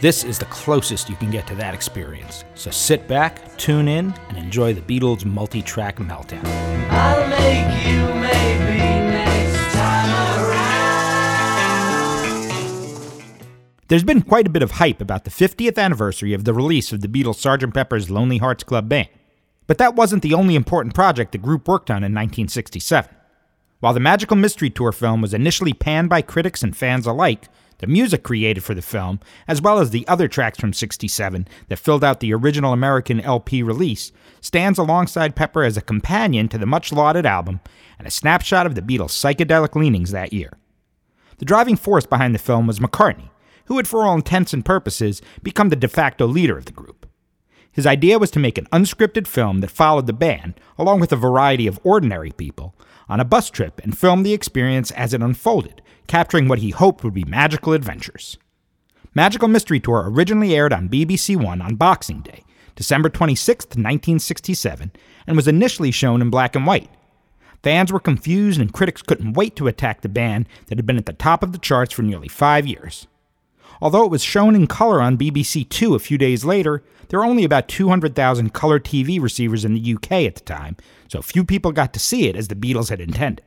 This is the closest you can get to that experience. So sit back, tune in, and enjoy the Beatles multi track meltdown. I'll make you maybe next time around. There's been quite a bit of hype about the 50th anniversary of the release of the Beatles' Sgt. Pepper's Lonely Hearts Club Band. But that wasn't the only important project the group worked on in 1967. While the Magical Mystery Tour film was initially panned by critics and fans alike, the music created for the film, as well as the other tracks from 67 that filled out the original American LP release, stands alongside Pepper as a companion to the much lauded album and a snapshot of the Beatles' psychedelic leanings that year. The driving force behind the film was McCartney, who had, for all intents and purposes, become the de facto leader of the group. His idea was to make an unscripted film that followed the band, along with a variety of ordinary people, on a bus trip and film the experience as it unfolded, capturing what he hoped would be magical adventures. Magical Mystery Tour originally aired on BBC One on Boxing Day, December 26, 1967, and was initially shown in black and white. Fans were confused and critics couldn't wait to attack the band that had been at the top of the charts for nearly five years. Although it was shown in color on BBC Two a few days later, there were only about 200,000 color TV receivers in the UK at the time, so few people got to see it as the Beatles had intended.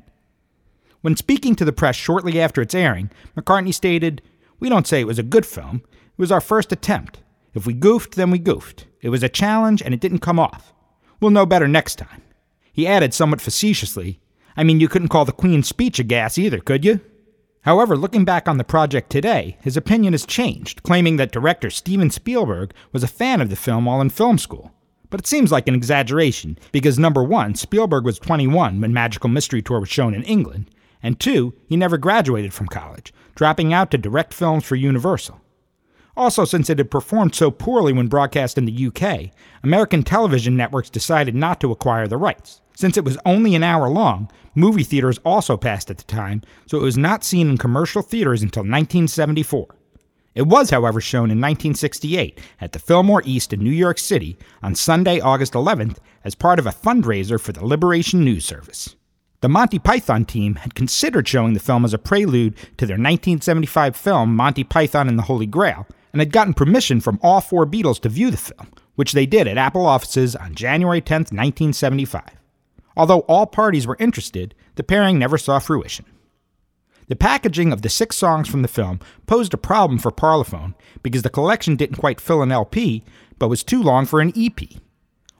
When speaking to the press shortly after its airing, McCartney stated, We don't say it was a good film. It was our first attempt. If we goofed, then we goofed. It was a challenge and it didn't come off. We'll know better next time. He added somewhat facetiously, I mean, you couldn't call the Queen's speech a gas either, could you? However, looking back on the project today, his opinion has changed, claiming that director Steven Spielberg was a fan of the film while in film school. But it seems like an exaggeration, because number one, Spielberg was 21 when Magical Mystery Tour was shown in England, and two, he never graduated from college, dropping out to direct films for Universal. Also, since it had performed so poorly when broadcast in the UK, American television networks decided not to acquire the rights. Since it was only an hour long, movie theaters also passed at the time, so it was not seen in commercial theaters until 1974. It was, however, shown in 1968 at the Fillmore East in New York City on Sunday, August 11th, as part of a fundraiser for the Liberation News Service. The Monty Python team had considered showing the film as a prelude to their 1975 film Monty Python and the Holy Grail, and had gotten permission from all four Beatles to view the film, which they did at Apple offices on January 10, 1975. Although all parties were interested, the pairing never saw fruition. The packaging of the six songs from the film posed a problem for Parlophone because the collection didn't quite fill an LP, but was too long for an EP.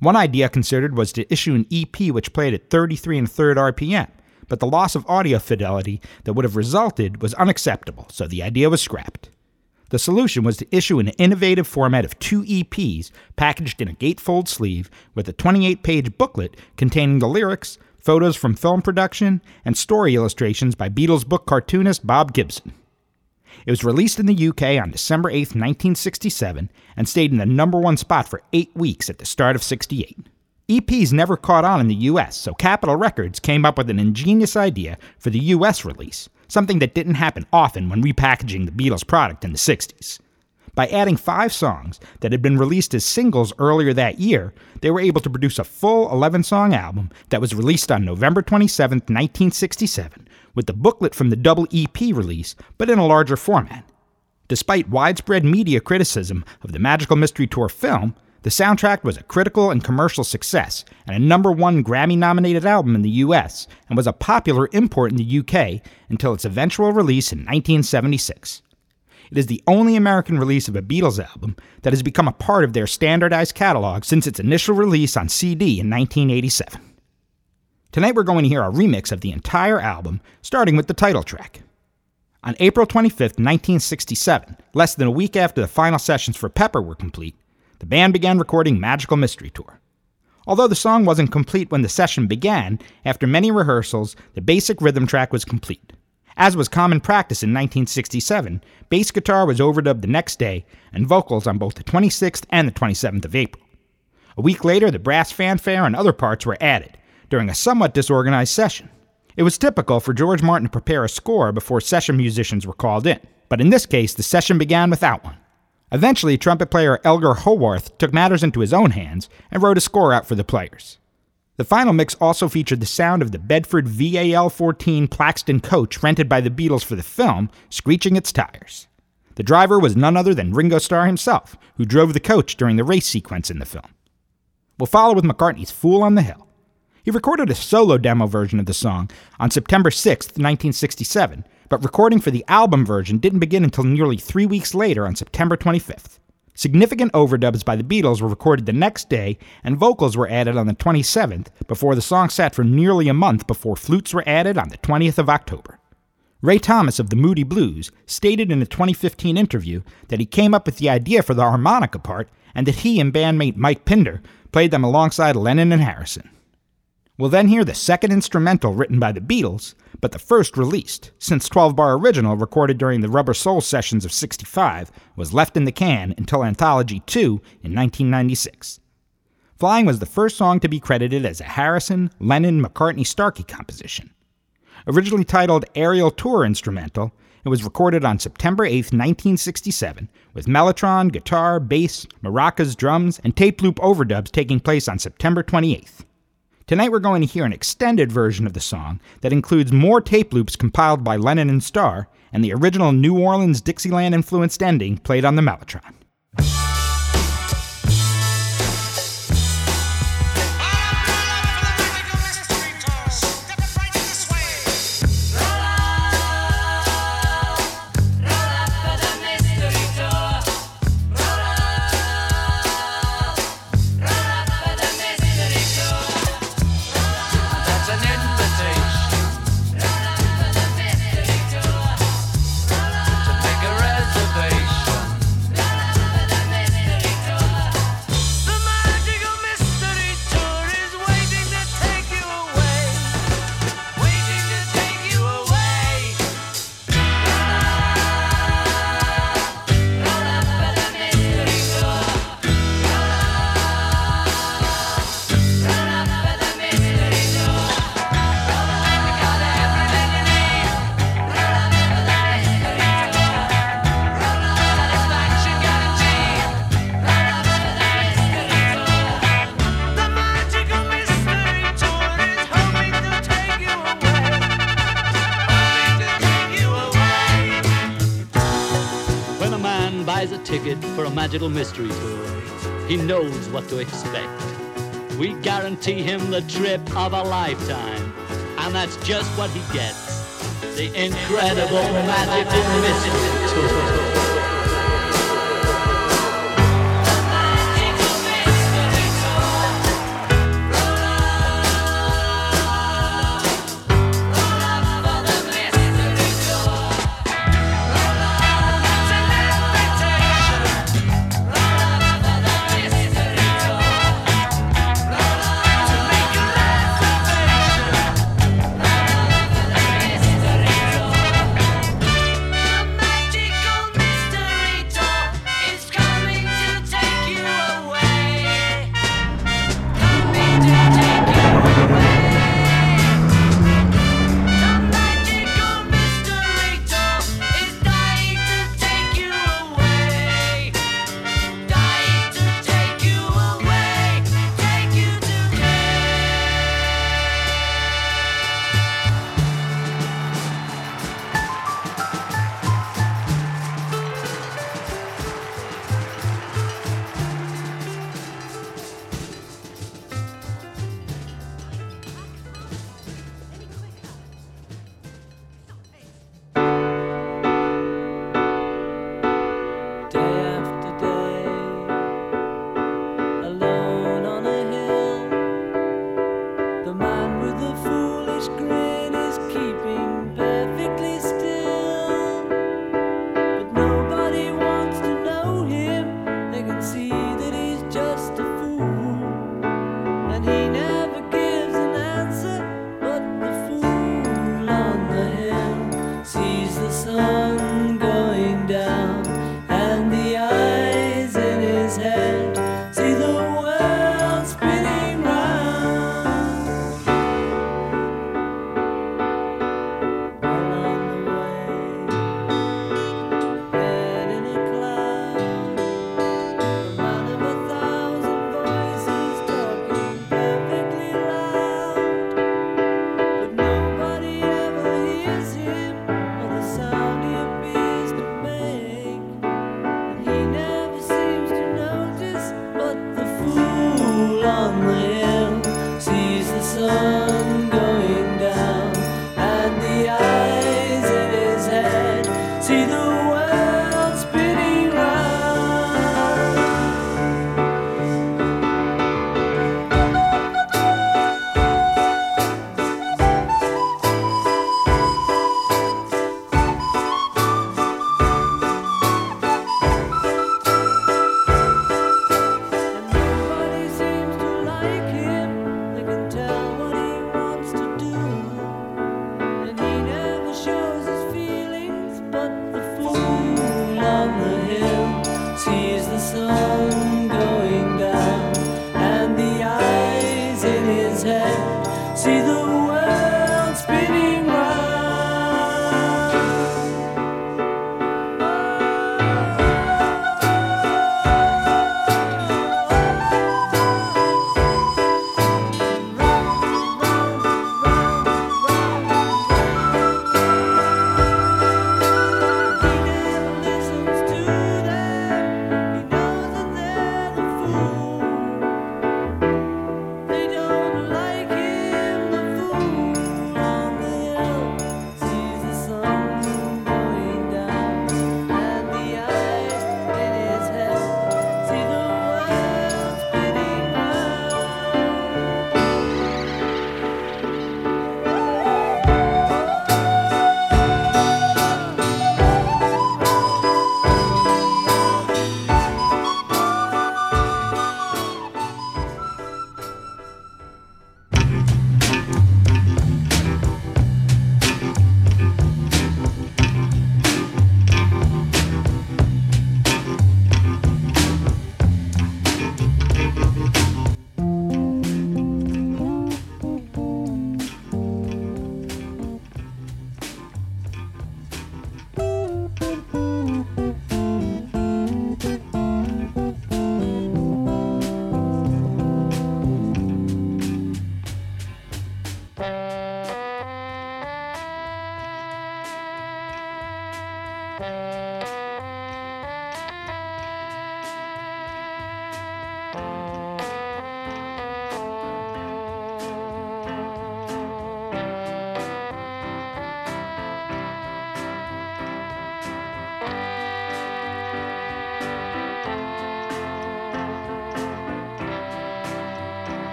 One idea considered was to issue an EP which played at 33 and a third RPM, but the loss of audio fidelity that would have resulted was unacceptable, so the idea was scrapped. The solution was to issue an innovative format of two EPs packaged in a gatefold sleeve with a 28 page booklet containing the lyrics, photos from film production, and story illustrations by Beatles book cartoonist Bob Gibson. It was released in the UK on December 8, 1967, and stayed in the number one spot for eight weeks at the start of 68. EPs never caught on in the US, so Capitol Records came up with an ingenious idea for the US release, something that didn't happen often when repackaging the Beatles product in the 60s. By adding five songs that had been released as singles earlier that year, they were able to produce a full 11 song album that was released on November 27, 1967, with the booklet from the double EP release, but in a larger format. Despite widespread media criticism of the Magical Mystery Tour film, the soundtrack was a critical and commercial success and a number one Grammy nominated album in the US and was a popular import in the UK until its eventual release in 1976. It is the only American release of a Beatles album that has become a part of their standardized catalog since its initial release on CD in 1987. Tonight we're going to hear a remix of the entire album, starting with the title track. On April 25, 1967, less than a week after the final sessions for Pepper were complete, the band began recording Magical Mystery Tour. Although the song wasn't complete when the session began, after many rehearsals, the basic rhythm track was complete. As was common practice in 1967, bass guitar was overdubbed the next day and vocals on both the 26th and the 27th of April. A week later, the brass fanfare and other parts were added during a somewhat disorganized session. It was typical for George Martin to prepare a score before session musicians were called in, but in this case, the session began without one. Eventually, trumpet player Elgar Howarth took matters into his own hands and wrote a score out for the players. The final mix also featured the sound of the Bedford VAL 14 Plaxton coach rented by the Beatles for the film screeching its tires. The driver was none other than Ringo Starr himself, who drove the coach during the race sequence in the film. We'll follow with McCartney's Fool on the Hill. He recorded a solo demo version of the song on September 6, 1967, but recording for the album version didn't begin until nearly three weeks later on September 25th. Significant overdubs by the Beatles were recorded the next day, and vocals were added on the 27th, before the song sat for nearly a month before flutes were added on the 20th of October. Ray Thomas of the Moody Blues stated in a 2015 interview that he came up with the idea for the harmonica part and that he and bandmate Mike Pinder played them alongside Lennon and Harrison. We'll then hear the second instrumental written by the Beatles, but the first released, since 12 Bar Original, recorded during the Rubber Soul sessions of 65, was left in the can until Anthology 2 in 1996. Flying was the first song to be credited as a Harrison, Lennon, McCartney, Starkey composition. Originally titled Aerial Tour Instrumental, it was recorded on September 8, 1967, with mellotron, guitar, bass, maracas, drums, and tape loop overdubs taking place on September 28th. Tonight we're going to hear an extended version of the song that includes more tape loops compiled by Lennon and Starr and the original New Orleans Dixieland influenced ending played on the mellotron. Magical mystery tour, he knows what to expect. We guarantee him the trip of a lifetime, and that's just what he gets. The incredible magical mystery tour.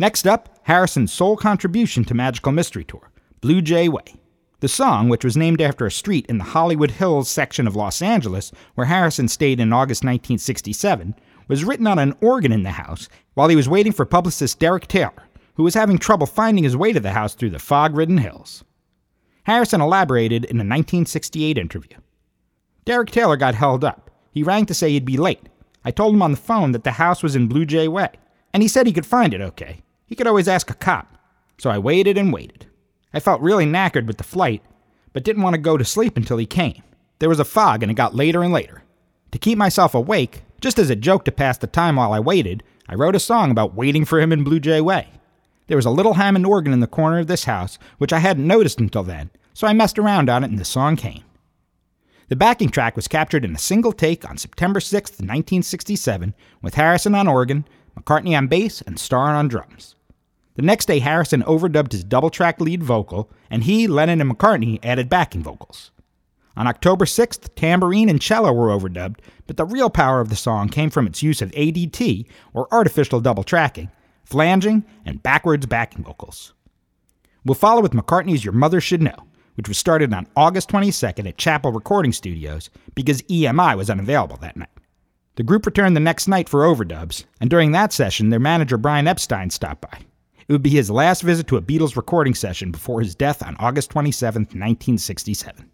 Next up, Harrison's sole contribution to Magical Mystery Tour, Blue Jay Way. The song, which was named after a street in the Hollywood Hills section of Los Angeles where Harrison stayed in August 1967, was written on an organ in the house while he was waiting for publicist Derek Taylor, who was having trouble finding his way to the house through the fog ridden hills. Harrison elaborated in a 1968 interview. Derek Taylor got held up. He rang to say he'd be late. I told him on the phone that the house was in Blue Jay Way, and he said he could find it okay. He could always ask a cop. So I waited and waited. I felt really knackered with the flight, but didn't want to go to sleep until he came. There was a fog and it got later and later. To keep myself awake, just as a joke to pass the time while I waited, I wrote a song about waiting for him in Blue Jay Way. There was a little Hammond organ in the corner of this house, which I hadn't noticed until then, so I messed around on it and the song came. The backing track was captured in a single take on September 6, 1967, with Harrison on organ, McCartney on bass, and Starr on drums. The next day, Harrison overdubbed his double track lead vocal, and he, Lennon, and McCartney added backing vocals. On October 6th, tambourine and cello were overdubbed, but the real power of the song came from its use of ADT, or artificial double tracking, flanging, and backwards backing vocals. We'll follow with McCartney's Your Mother Should Know, which was started on August 22nd at Chappell Recording Studios because EMI was unavailable that night. The group returned the next night for overdubs, and during that session, their manager Brian Epstein stopped by. It would be his last visit to a Beatles recording session before his death on August 27, 1967.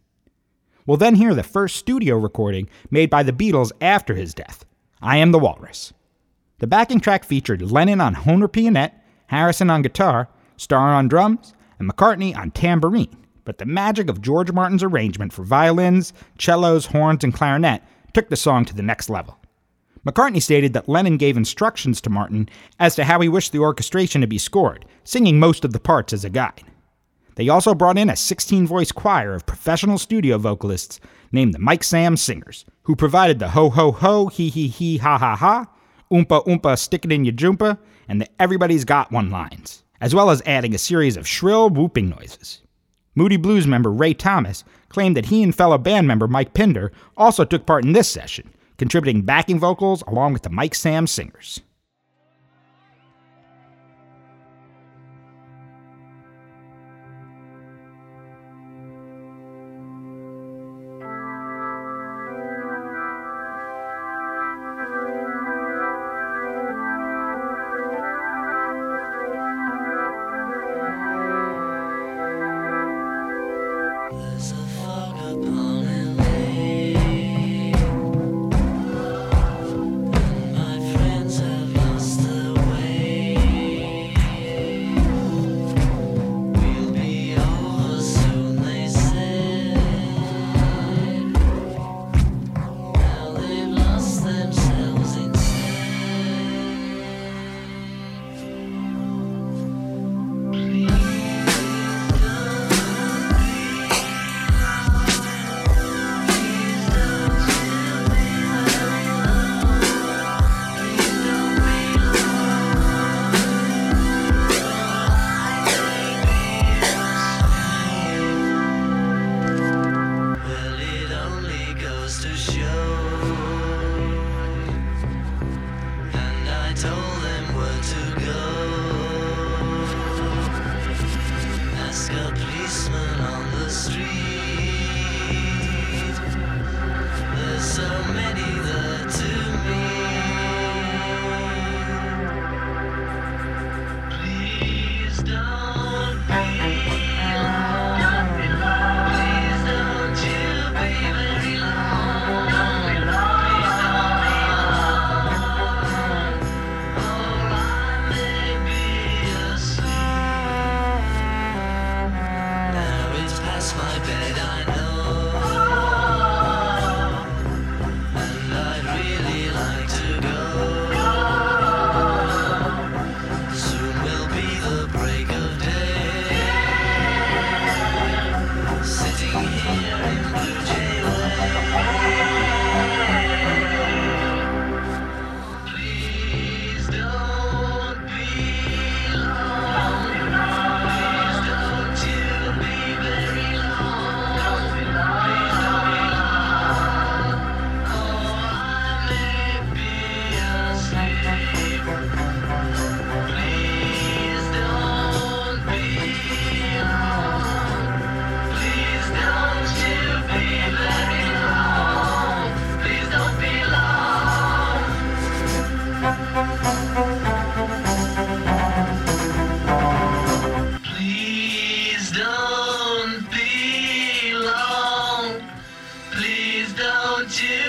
We'll then hear the first studio recording made by the Beatles after his death I Am the Walrus. The backing track featured Lennon on Hohner Pianet, Harrison on guitar, Starr on drums, and McCartney on tambourine. But the magic of George Martin's arrangement for violins, cellos, horns, and clarinet took the song to the next level. McCartney stated that Lennon gave instructions to Martin as to how he wished the orchestration to be scored, singing most of the parts as a guide. They also brought in a 16 voice choir of professional studio vocalists named the Mike Sammes Singers, who provided the ho ho ho, he he he, ha ha ha, oompa oompa, stick it in your jumpa, and the everybody's got one lines, as well as adding a series of shrill whooping noises. Moody Blues member Ray Thomas claimed that he and fellow band member Mike Pinder also took part in this session, contributing backing vocals along with the Mike Sammes Singers. Goes to show. to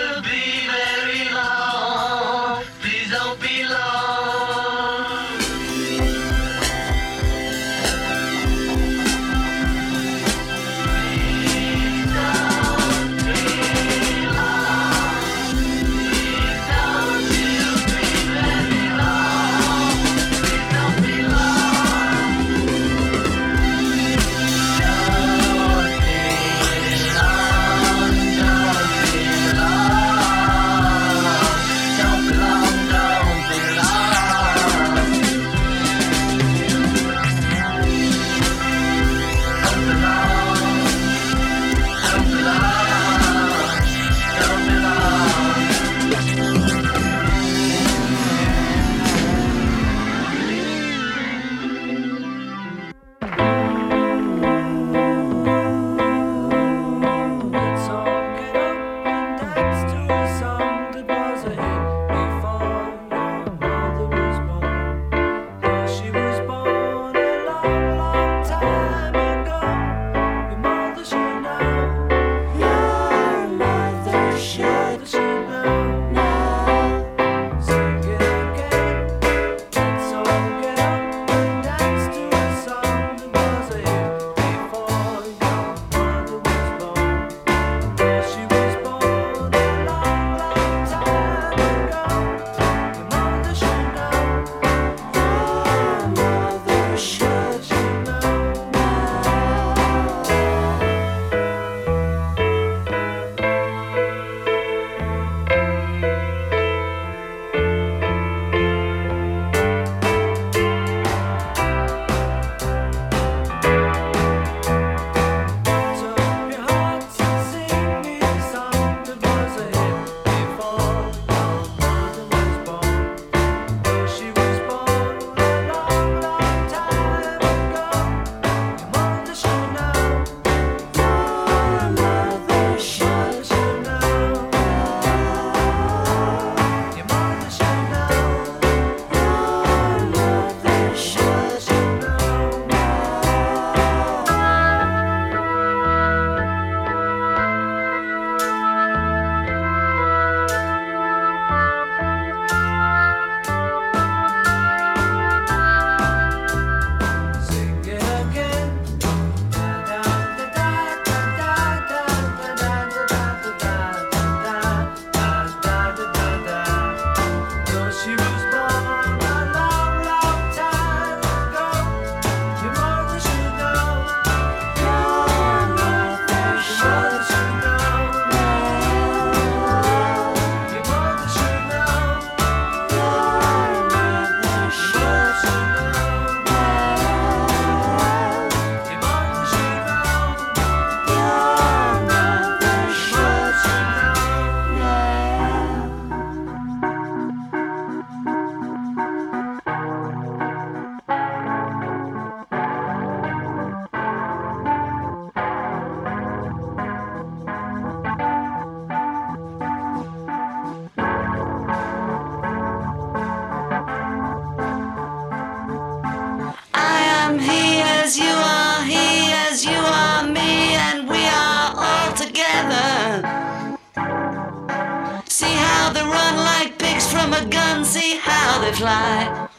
fly.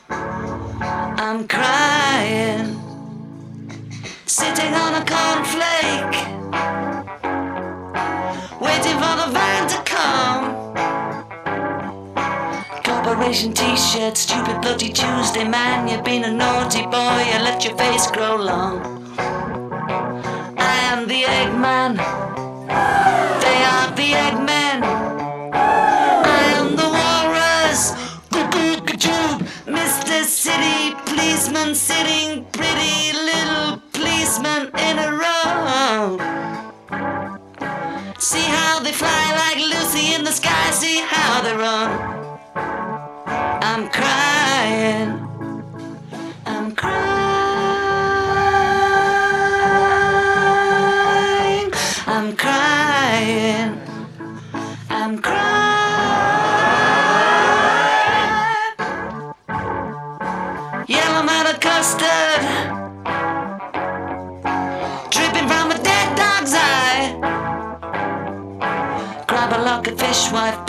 I'm crying, sitting on a cornflake, waiting for the van to come. Corporation t-shirt, stupid bloody Tuesday man. You've been a naughty boy, you let your face grow long. I am the Eggman. They are the Eggmen. Policeman sitting pretty little policeman in a row. See how they fly like Lucy in the sky. See how they run. I'm crying.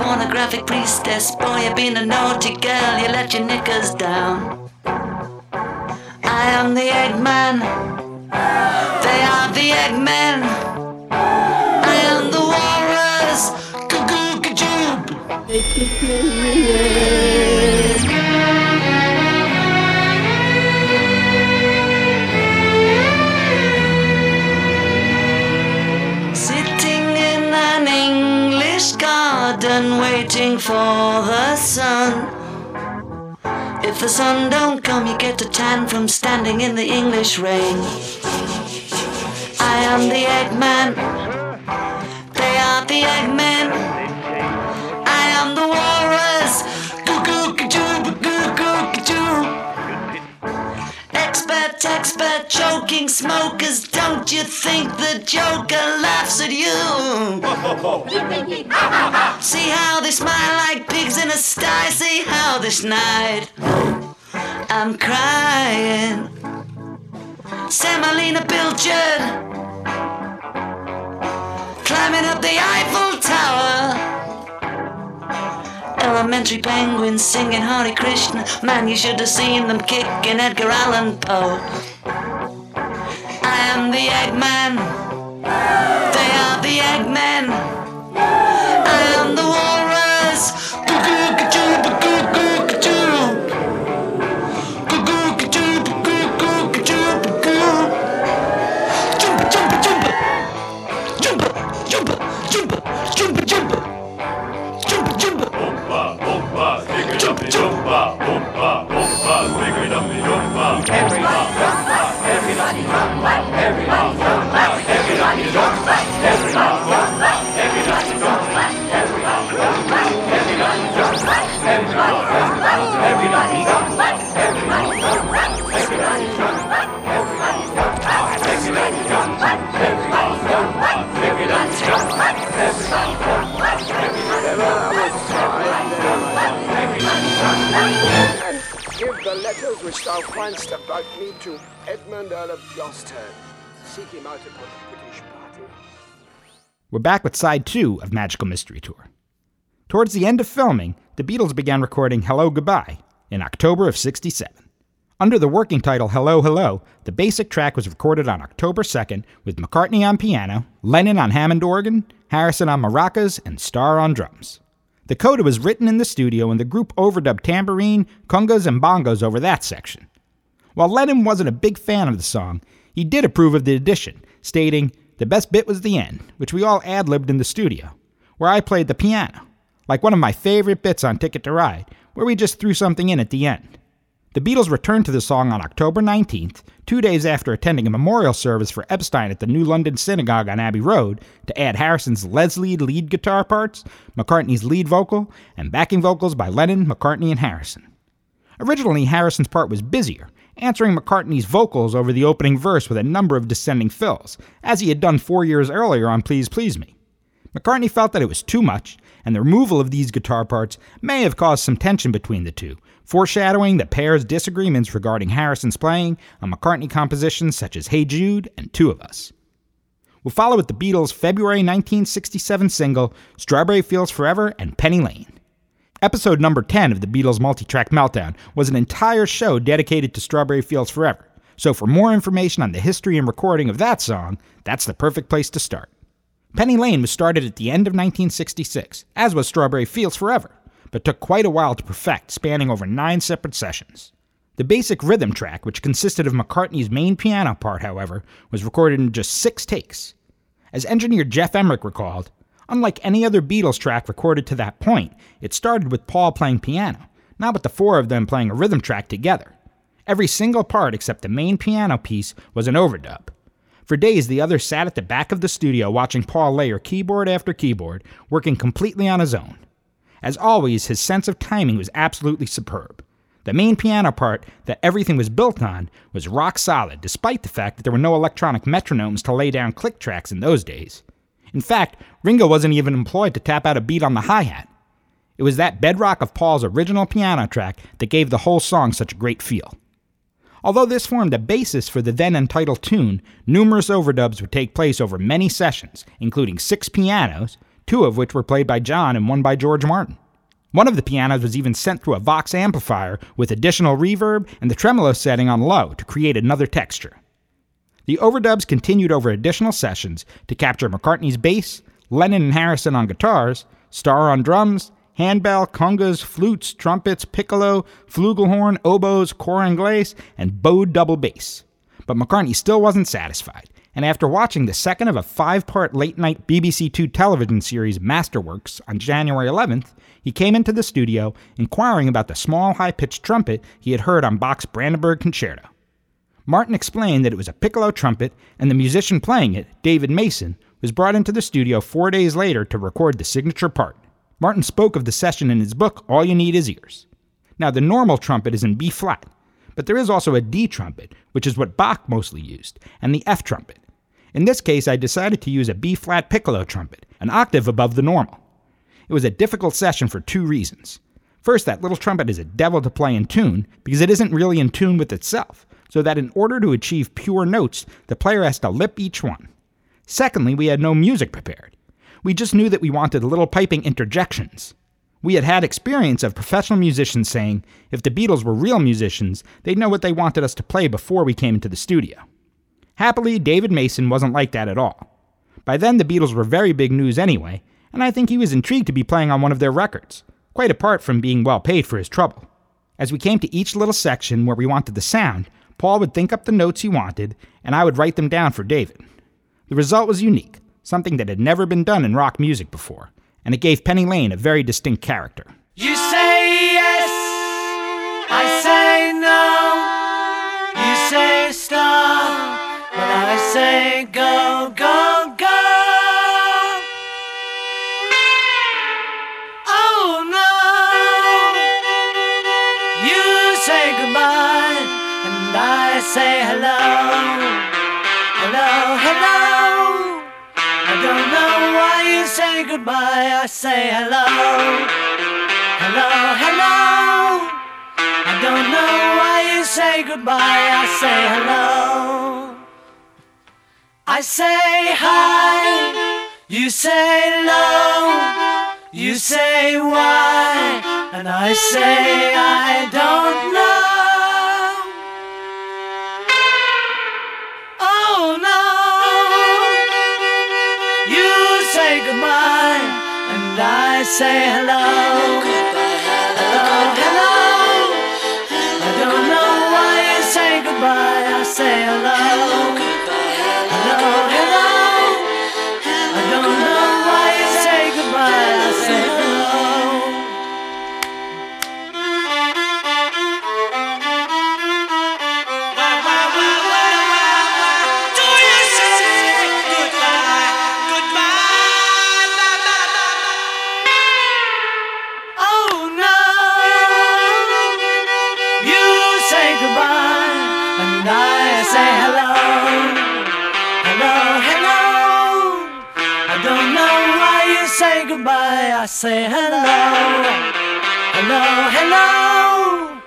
Pornographic priestess. Boy, you've been a naughty girl, you let your knickers down. I am the Eggman. They are the Eggmen. I am the walrus. Goo-goo, gajoob. For the sun. If the sun don't come, you get a tan from standing in the English rain. I am the Eggman. They are the Eggmen. Expert, choking smokers. Don't you think the Joker laughs at you? See how they smile like pigs in a sty. See how this night I'm crying. Semolina Pilchard climbing up the Eiffel Tower. Elementary penguins singing Hare Krishna. Man, you should have seen them kicking Edgar Allan Poe. I am the Eggman. They are the Eggmen. I am the walrus. To Edmund Earl of Gloucester. Seek him out upon the British party. We're back with side two of Magical Mystery Tour. Towards the end of filming, the Beatles began recording Hello Goodbye in October of 67. Under the working title Hello Hello, the basic track was recorded on October 2nd with McCartney on piano, Lennon on Hammond organ, Harrison on maracas, and Starr on drums. The coda was written in the studio and the group overdubbed tambourine, congas, and bongos over that section. While Lennon wasn't a big fan of the song, he did approve of the addition, stating, The best bit was the end, which we all ad libbed in the studio, where I played the piano, like one of my favorite bits on Ticket to Ride, where we just threw something in at the end. The Beatles returned to the song on October 19th, two days after attending a memorial service for Epstein at the New London Synagogue on Abbey Road, to add Harrison's Leslie lead guitar parts, McCartney's lead vocal, and backing vocals by Lennon, McCartney, and Harrison. Originally, Harrison's part was busier, answering McCartney's vocals over the opening verse with a number of descending fills, as he had done four years earlier on Please Please Me. McCartney felt that it was too much, and the removal of these guitar parts may have caused some tension between the two, foreshadowing the pair's disagreements regarding Harrison's playing on McCartney compositions such as Hey Jude and Two of Us. We'll follow with the Beatles' February 1967 single, Strawberry Fields Forever and Penny Lane. Episode number 10 of the Beatles multi track meltdown was an entire show dedicated to Strawberry Fields Forever. So, for more information on the history and recording of that song, that's the perfect place to start. Penny Lane was started at the end of 1966, as was Strawberry Fields Forever, but took quite a while to perfect, spanning over nine separate sessions. The basic rhythm track, which consisted of McCartney's main piano part, however, was recorded in just six takes. As engineer Geoff Emerick recalled, unlike any other Beatles track recorded to that point, it started with Paul playing piano, not with the four of them playing a rhythm track together. Every single part except the main piano piece was an overdub. For days, the others sat at the back of the studio watching Paul layer keyboard after keyboard, working completely on his own. As always, his sense of timing was absolutely superb. The main piano part that everything was built on was rock solid, despite the fact that there were no electronic metronomes to lay down click tracks in those days. In fact, Ringo wasn't even employed to tap out a beat on the hi hat. It was that bedrock of Paul's original piano track that gave the whole song such a great feel. Although this formed a basis for the then entitled tune, numerous overdubs would take place over many sessions, including six pianos, two of which were played by John and one by George Martin. One of the pianos was even sent through a Vox amplifier with additional reverb and the tremolo setting on low to create another texture. The overdubs continued over additional sessions to capture McCartney's bass, Lennon and Harrison on guitars, Starr on drums, handbell, congas, flutes, trumpets, piccolo, flugelhorn, oboes, cor anglais, and bowed double bass. But McCartney still wasn't satisfied, and after watching the second of a five part late night BBC Two television series Masterworks on January 11th, he came into the studio inquiring about the small high pitched trumpet he had heard on Bach's Brandenburg Concerto. Martin explained that it was a piccolo trumpet, and the musician playing it, David Mason, was brought into the studio four days later to record the signature part. Martin spoke of the session in his book, All You Need Is Ears. Now, the normal trumpet is in B flat, but there is also a D trumpet, which is what Bach mostly used, and the F trumpet. In this case, I decided to use a B flat piccolo trumpet, an octave above the normal. It was a difficult session for two reasons. First, that little trumpet is a devil to play in tune because it isn't really in tune with itself, so that in order to achieve pure notes, the player has to lip each one. Secondly, we had no music prepared. We just knew that we wanted little piping interjections. We had had experience of professional musicians saying if the Beatles were real musicians, they'd know what they wanted us to play before we came into the studio. Happily, David Mason wasn't like that at all. By then, the Beatles were very big news anyway, and I think he was intrigued to be playing on one of their records, quite apart from being well paid for his trouble. As we came to each little section where we wanted the sound, Paul would think up the notes he wanted, and I would write them down for David. The result was unique, something that had never been done in rock music before, and it gave Penny Lane a very distinct character. You say yes, I say no. You say stop, but I say go, go. Say hello, hello, hello. I don't know why you say goodbye, I say hello. Hello, hello. I don't know why you say goodbye. I say hello. I say hi. You say low. You say why. And I say I don't know. Say hello. Say hello, hello, hello.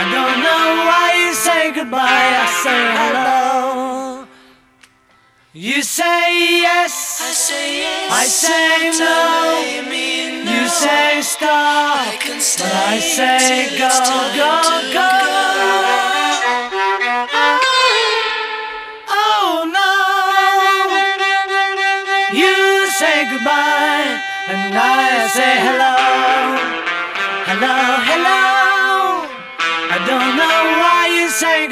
I don't know why you say goodbye. I say hello. You say yes, I say yes. I say no. You say stop, but I say go, go, go.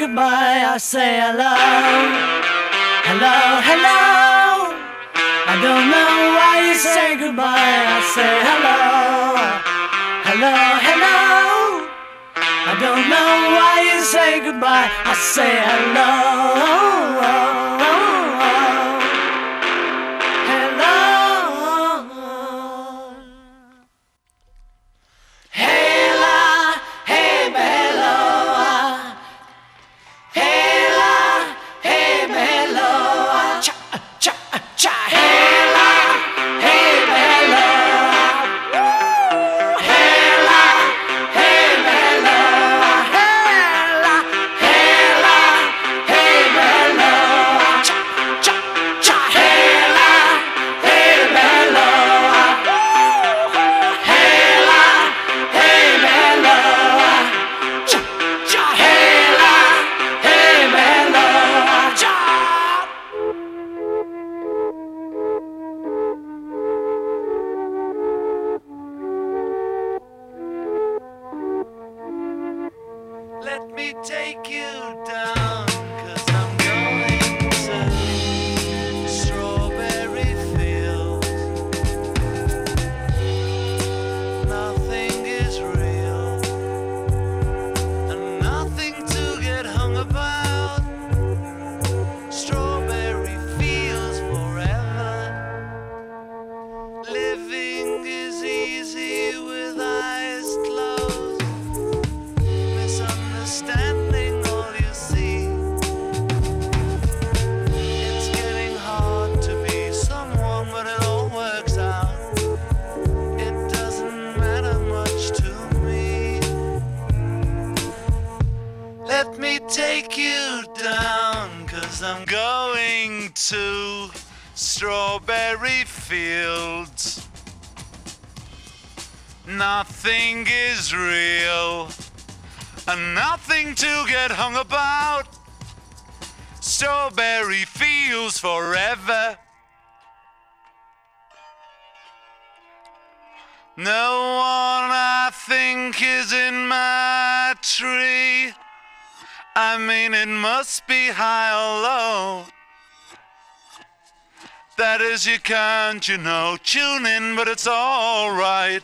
Goodbye, I say hello, hello, hello. I don't know why you say goodbye. I say hello, hello, hello. I don't know why you say goodbye. I say hello, hello. Is real and nothing to get hung about. Strawberry fields forever. No one I think is in my tree. I mean, it must be high or low. That is, you can't, you know, tune in, but it's alright.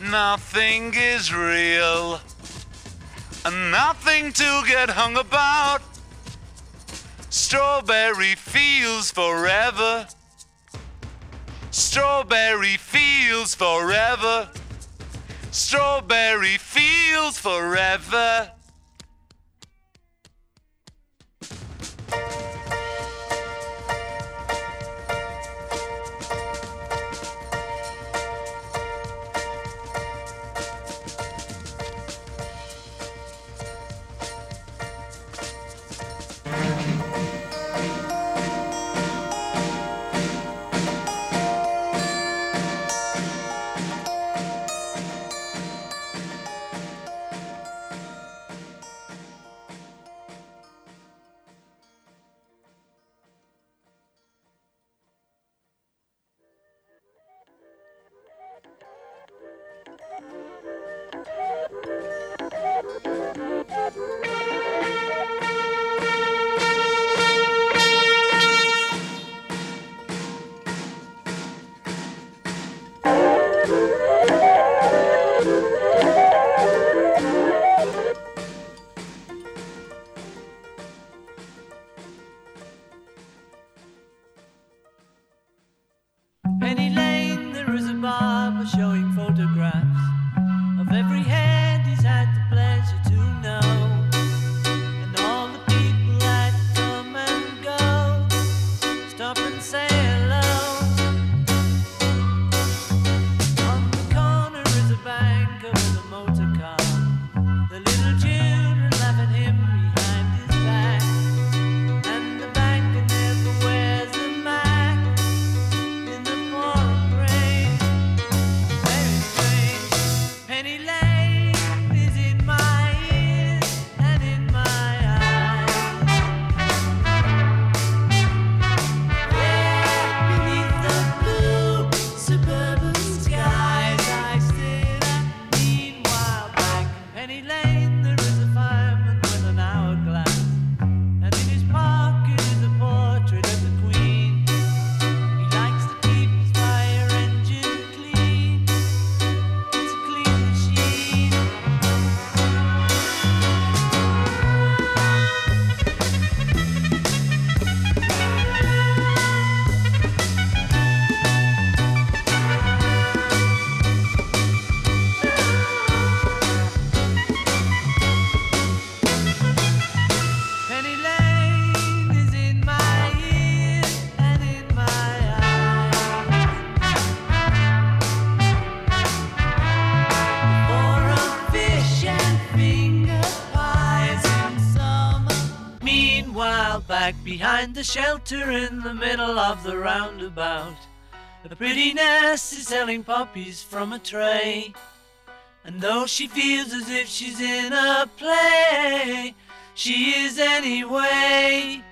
Nothing is real, and nothing to get hung about. Strawberry fields forever. Strawberry fields forever. Strawberry fields forever. Back behind the shelter in the middle of the roundabout. A pretty nurse is selling poppies from a tray. And though she feels as if she's in a play, she is anyway.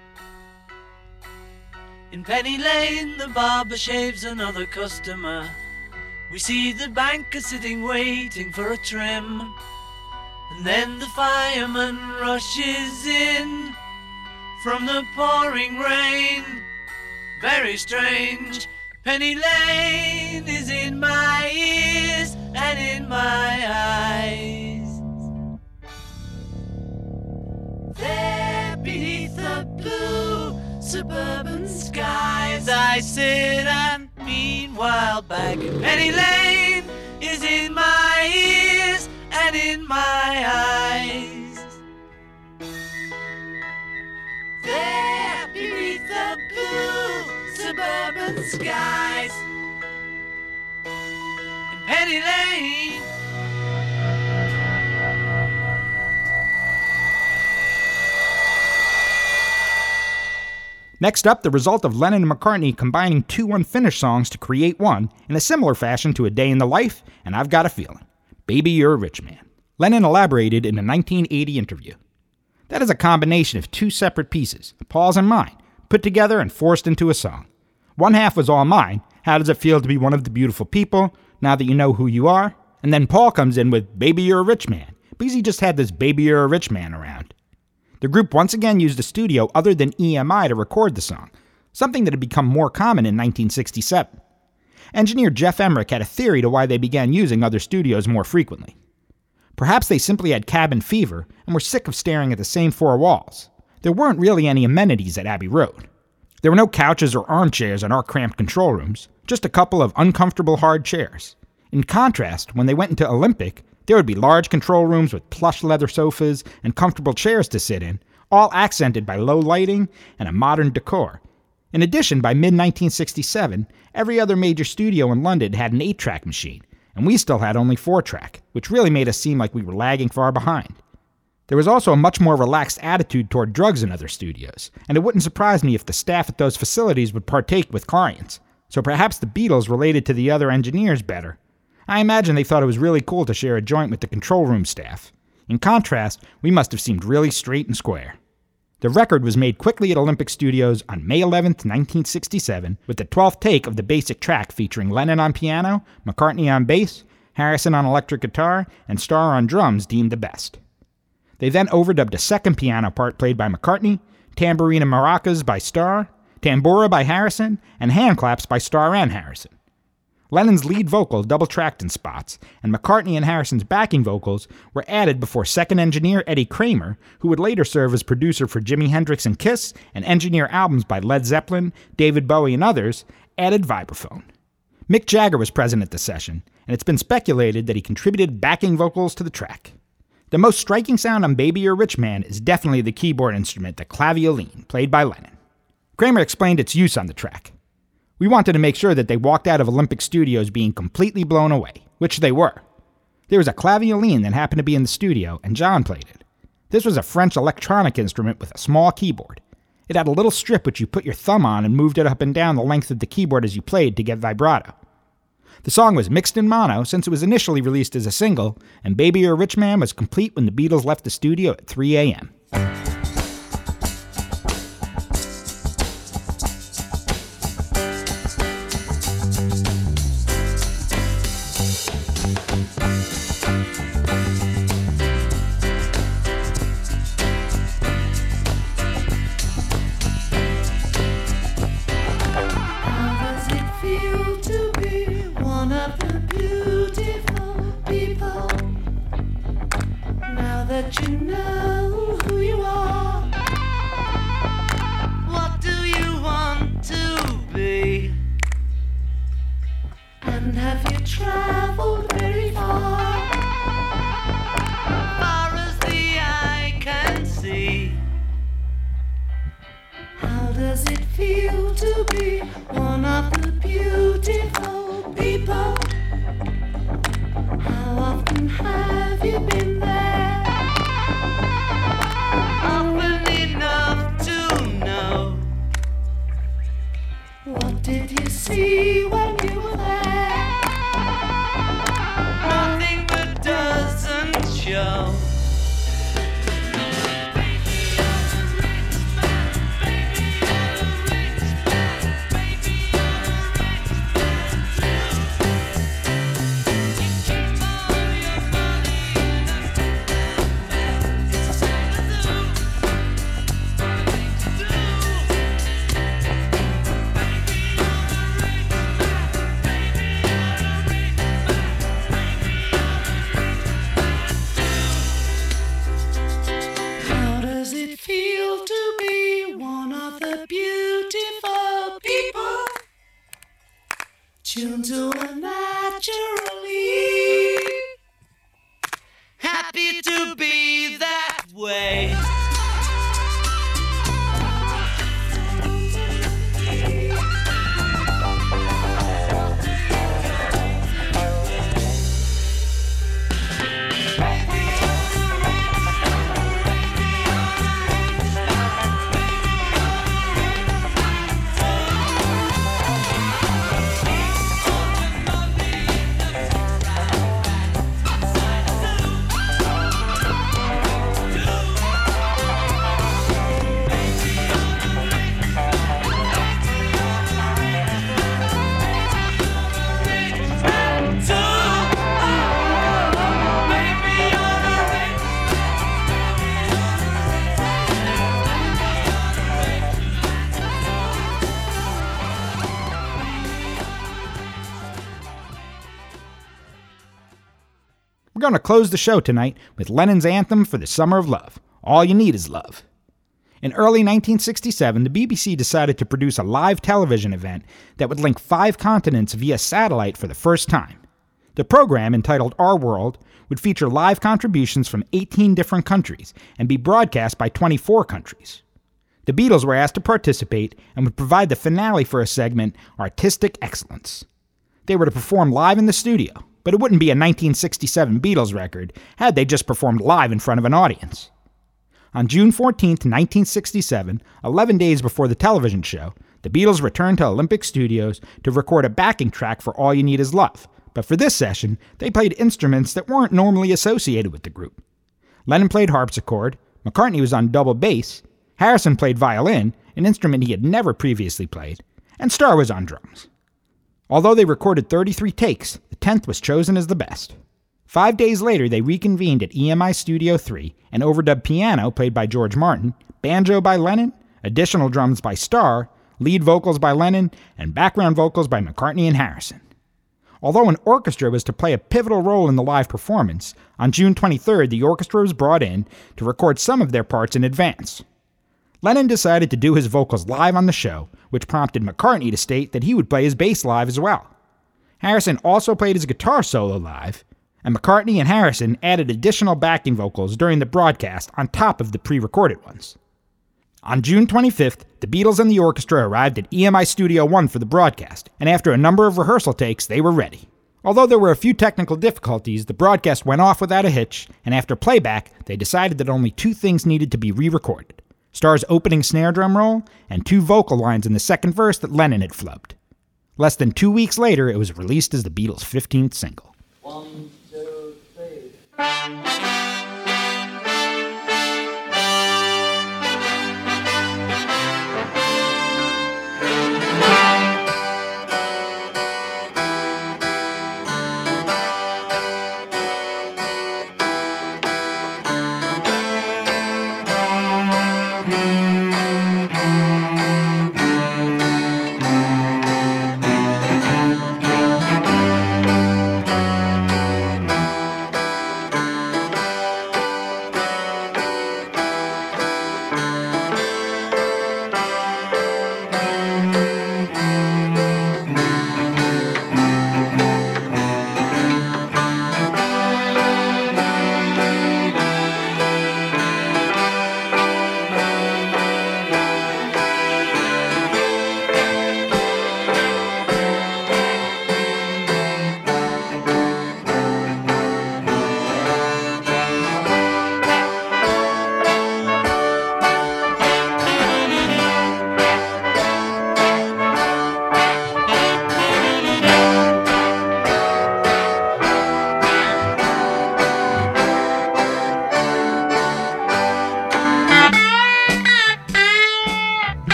In Penny Lane, the barber shaves another customer. We see the banker sitting waiting for a trim. And then the fireman rushes in from the pouring rain. Very strange. Penny Lane is in my ears and in my eyes. There beneath the blue suburban skies, I sit and meanwhile back Penny Lane is in my ears and in my eyes. There beneath the blue suburban skies in Penny Lane. Next up, the result of Lennon and McCartney combining two unfinished songs to create one, in a similar fashion to A Day in the Life and I've Got a Feeling. Baby, You're a Rich Man. Lennon elaborated in a 1980 interview. That is a combination of two separate pieces, Paul's and mine, put together and forced into a song. One half was all mine, how does it feel to be one of the beautiful people, now that you know who you are? And then Paul comes in with Baby, You're a Rich Man, because he just had this Baby, You're a Rich Man around. The group once again used a studio other than EMI to record the song, something that had become more common in 1967. Engineer Geoff Emerick had a theory to why they began using other studios more frequently. Perhaps they simply had cabin fever and were sick of staring at the same four walls. There weren't really any amenities at Abbey Road. There were no couches or armchairs in our cramped control rooms, just a couple of uncomfortable hard chairs. In contrast, when they went into Olympic, there would be large control rooms with plush leather sofas and comfortable chairs to sit in, all accented by low lighting and a modern decor. In addition, by mid 1967, every other major studio in London had an 8 track machine, and we still had only 4 track, which really made us seem like we were lagging far behind. There was also a much more relaxed attitude toward drugs in other studios, and it wouldn't surprise me if the staff at those facilities would partake with clients. So perhaps the Beatles related to the other engineers better. I imagine they thought it was really cool to share a joint with the control room staff. In contrast, we must have seemed really straight and square. The record was made quickly at Olympic Studios on May 11, 1967, with the 12th take of the basic track featuring Lennon on piano, McCartney on bass, Harrison on electric guitar, and Starr on drums deemed the best. They then overdubbed a second piano part played by McCartney, tambourine and maracas by Starr, tambora by Harrison, and hand claps by Starr and Harrison. Lennon's lead vocal double tracked in spots, and McCartney and Harrison's backing vocals were added before second engineer Eddie Kramer, who would later serve as producer for Jimi Hendrix and Kiss and engineer albums by Led Zeppelin, David Bowie, and others, added vibraphone. Mick Jagger was present at the session, and it's been speculated that he contributed backing vocals to the track. The most striking sound on Baby a Rich Man is definitely the keyboard instrument, the clavioline, played by Lennon. Kramer explained its use on the track. We wanted to make sure that they walked out of Olympic Studios being completely blown away, which they were. There was a clavioline that happened to be in the studio, and John played it. This was a French electronic instrument with a small keyboard. It had a little strip which you put your thumb on and moved it up and down the length of the keyboard as you played to get vibrato. The song was mixed in mono since it was initially released as a single, and Baby a Rich Man was complete when the Beatles left the studio at 3 a.m. to be one of the going to close the show tonight with Lennon's anthem for the Summer of Love All You Need Is Love. In early 1967, the BBC decided to produce a live television event that would link five continents via satellite for the first time. The program, entitled Our World, would feature live contributions from 18 different countries and be broadcast by 24 countries. The Beatles were asked to participate and would provide the finale for a segment, Artistic Excellence. They were to perform live in the studio, but it wouldn't be a 1967 Beatles record had they just performed live in front of an audience. On June 14, 1967, 11 days before the television show, the Beatles returned to Olympic Studios to record a backing track for All You Need Is Love, but for this session, they played instruments that weren't normally associated with the group. Lennon played harpsichord, McCartney was on double bass, Harrison played violin, an instrument he had never previously played, and Starr was on drums. Although they recorded 33 takes, the 10th was chosen as the best. Five days later, they reconvened at EMI Studio 3 and overdubbed piano played by George Martin, banjo by Lennon, additional drums by Starr, lead vocals by Lennon, and background vocals by McCartney and Harrison. Although an orchestra was to play a pivotal role in the live performance, on June 23rd the orchestra was brought in to record some of their parts in advance. Lennon decided to do his vocals live on the show, which prompted McCartney to state that he would play his bass live as well. Harrison also played his guitar solo live, and McCartney and Harrison added additional backing vocals during the broadcast on top of the pre recorded ones. On June 25th, the Beatles and the orchestra arrived at EMI Studio 1 for the broadcast, and after a number of rehearsal takes, they were ready. Although there were a few technical difficulties, the broadcast went off without a hitch, and after playback, they decided that only two things needed to be re recorded Starr's opening snare drum roll and two vocal lines in the second verse that Lennon had flubbed. Less than two weeks later, it was released as the Beatles' 15th single. One, two, three.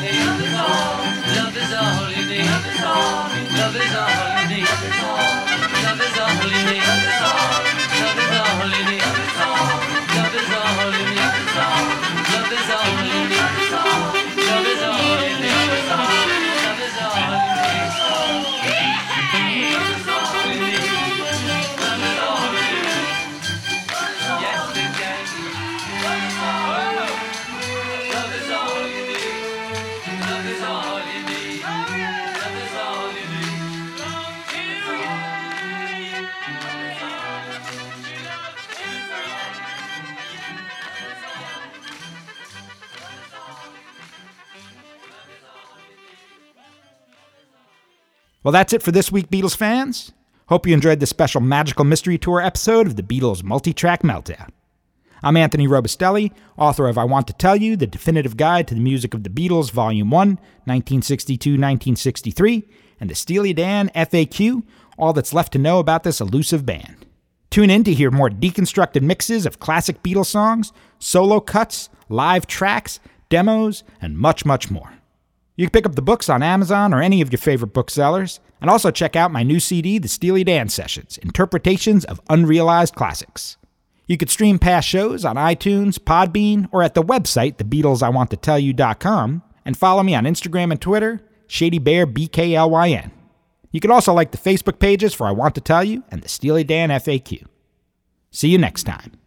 Love is all. Love is all you need. Love is all. Love is all you need. Love is all. You need. Love is all you need. Well, that's it for this week, Beatles fans. Hope you enjoyed this special Magical Mystery Tour episode of the Beatles Multi Track Meltdown. I'm Anthony Robustelli, author of I Want to Tell You, the definitive guide to the music of the Beatles, Volume 1, 1962 1963, and the Steely Dan FAQ, all that's left to know about this elusive band. Tune in to hear more deconstructed mixes of classic Beatles songs, solo cuts, live tracks, demos, and much, much more. You can pick up the books on Amazon or any of your favorite booksellers, and also check out my new CD, The Steely Dan Sessions Interpretations of Unrealized Classics. You could stream past shows on iTunes, Podbean, or at the website, TheBeatlesIWantToTellYou.com, and follow me on Instagram and Twitter, ShadyBearBKLYN. You can also like the Facebook pages for I Want to Tell You and the Steely Dan FAQ. See you next time.